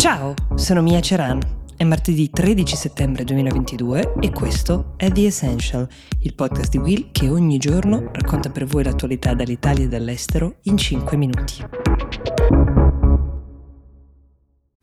Ciao, sono Mia Ceran. È martedì 13 settembre 2022 e questo è The Essential, il podcast di Will che ogni giorno racconta per voi l'attualità dall'Italia e dall'estero in 5 minuti.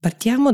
Partiamo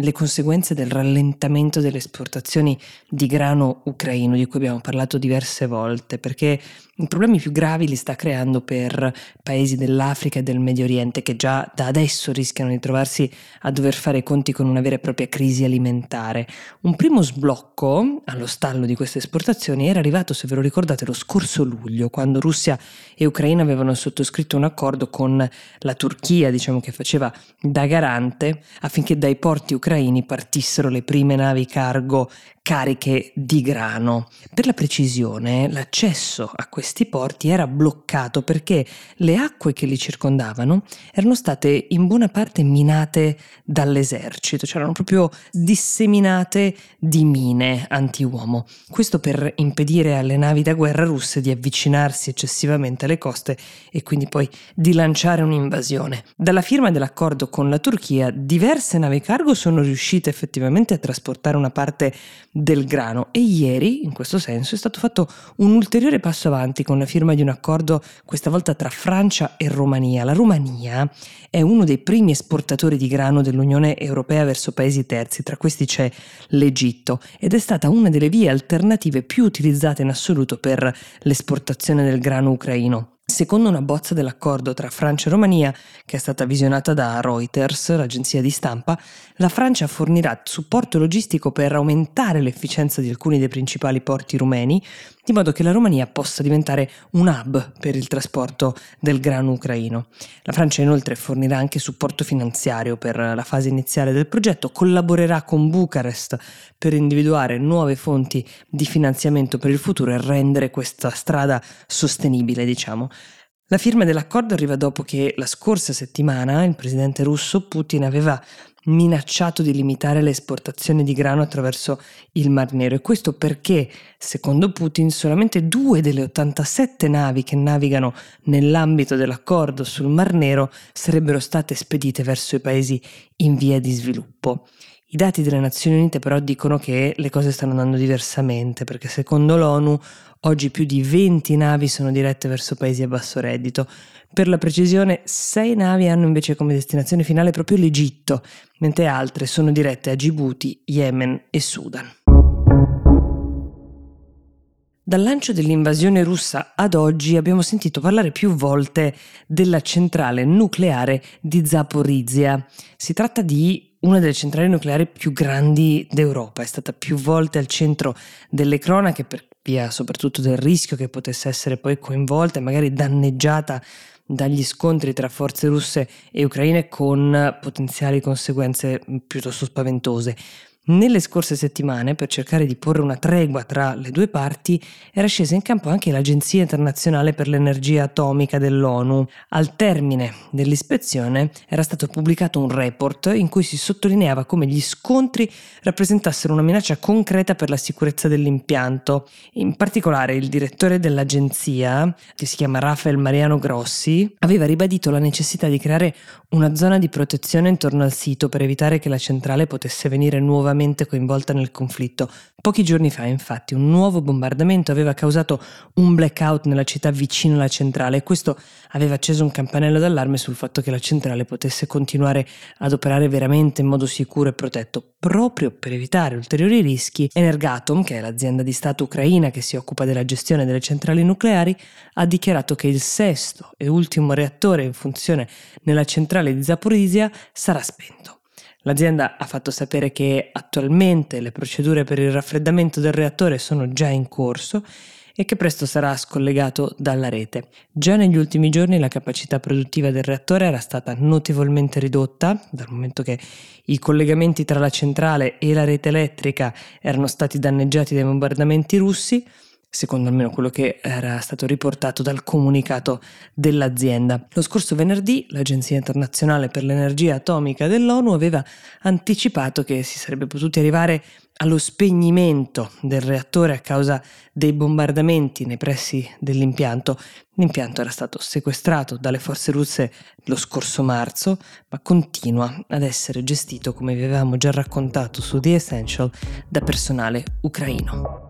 dalle conseguenze del rallentamento delle esportazioni di grano ucraino, di cui abbiamo parlato diverse volte, perché i problemi più gravi li sta creando per paesi dell'Africa e del Medio Oriente che già da adesso rischiano di trovarsi a dover fare i conti con una vera e propria crisi alimentare. Un primo sblocco allo stallo di queste esportazioni era arrivato, se ve lo ricordate, lo scorso luglio, quando Russia e Ucraina avevano sottoscritto un accordo con la Turchia, diciamo che faceva da garante affinché dai porti ucraini partissero le prime navi cargo cariche di grano. Per la precisione, l'accesso a questi porti era bloccato perché le acque che li circondavano erano state in buona parte minate dall'esercito, cioè erano proprio disseminate di mine anti-uomo. Questo per impedire alle navi da guerra russe di avvicinarsi eccessivamente alle coste e quindi poi di lanciare un'invasione. Dalla firma dell'accordo con la Turchia, diverse navi cargo sono riuscite effettivamente a trasportare una parte del grano e ieri, in questo senso, è stato fatto un ulteriore passo avanti con la firma di un accordo questa volta tra Francia e Romania. La Romania è uno dei primi esportatori di grano dell'Unione Europea verso paesi terzi, tra questi c'è l'Egitto ed è stata una delle vie alternative più utilizzate in assoluto per l'esportazione del grano ucraino. Secondo una bozza dell'accordo tra Francia e Romania, che è stata visionata da Reuters, l'agenzia di stampa, la Francia fornirà supporto logistico per aumentare l'efficienza di alcuni dei principali porti rumeni, di modo che la Romania possa diventare un hub per il trasporto del grano ucraino. La Francia inoltre fornirà anche supporto finanziario per la fase iniziale del progetto, collaborerà con Bucarest per individuare nuove fonti di finanziamento per il futuro e rendere questa strada sostenibile, diciamo. La firma dell'accordo arriva dopo che la scorsa settimana il presidente russo Putin aveva minacciato di limitare le esportazioni di grano attraverso il Mar Nero e questo perché, secondo Putin, solamente due delle 87 navi che navigano nell'ambito dell'accordo sul Mar Nero sarebbero state spedite verso i paesi in via di sviluppo. I dati delle Nazioni Unite però dicono che le cose stanno andando diversamente perché secondo l'ONU oggi più di 20 navi sono dirette verso paesi a basso reddito. Per la precisione, 6 navi hanno invece come destinazione finale proprio l'Egitto, mentre altre sono dirette a Djibouti, Yemen e Sudan. Dal lancio dell'invasione russa ad oggi abbiamo sentito parlare più volte della centrale nucleare di Zaporizhia. Si tratta di una delle centrali nucleari più grandi d'Europa, è stata più volte al centro delle cronache per via soprattutto del rischio che potesse essere poi coinvolta e magari danneggiata dagli scontri tra forze russe e ucraine con potenziali conseguenze piuttosto spaventose. Nelle scorse settimane, per cercare di porre una tregua tra le due parti, era scesa in campo anche l'Agenzia internazionale per l'energia atomica dell'ONU. Al termine dell'ispezione era stato pubblicato un report in cui si sottolineava come gli scontri rappresentassero una minaccia concreta per la sicurezza dell'impianto. In particolare il direttore dell'agenzia, che si chiama Rafael Mariano Grossi, aveva ribadito la necessità di creare una zona di protezione intorno al sito per evitare che la centrale potesse venire nuovamente nuovamente coinvolta nel conflitto. Pochi giorni fa, infatti, un nuovo bombardamento aveva causato un blackout nella città vicino alla centrale e questo aveva acceso un campanello d'allarme sul fatto che la centrale potesse continuare ad operare veramente in modo sicuro e protetto. Proprio per evitare ulteriori rischi, Energatom, che è l'azienda di Stato ucraina che si occupa della gestione delle centrali nucleari, ha dichiarato che il sesto e ultimo reattore in funzione nella centrale di Zaporizhia sarà spento. L'azienda ha fatto sapere che attualmente le procedure per il raffreddamento del reattore sono già in corso e che presto sarà scollegato dalla rete. Già negli ultimi giorni la capacità produttiva del reattore era stata notevolmente ridotta, dal momento che i collegamenti tra la centrale e la rete elettrica erano stati danneggiati dai bombardamenti russi, secondo almeno quello che era stato riportato dal comunicato dell'azienda. Lo scorso venerdì l'Agenzia internazionale per l'energia atomica dell'ONU aveva anticipato che si sarebbe potuti arrivare allo spegnimento del reattore a causa dei bombardamenti nei pressi dell'impianto. L'impianto era stato sequestrato dalle forze russe lo scorso marzo, ma continua ad essere gestito, come vi avevamo già raccontato su The Essential, da personale ucraino.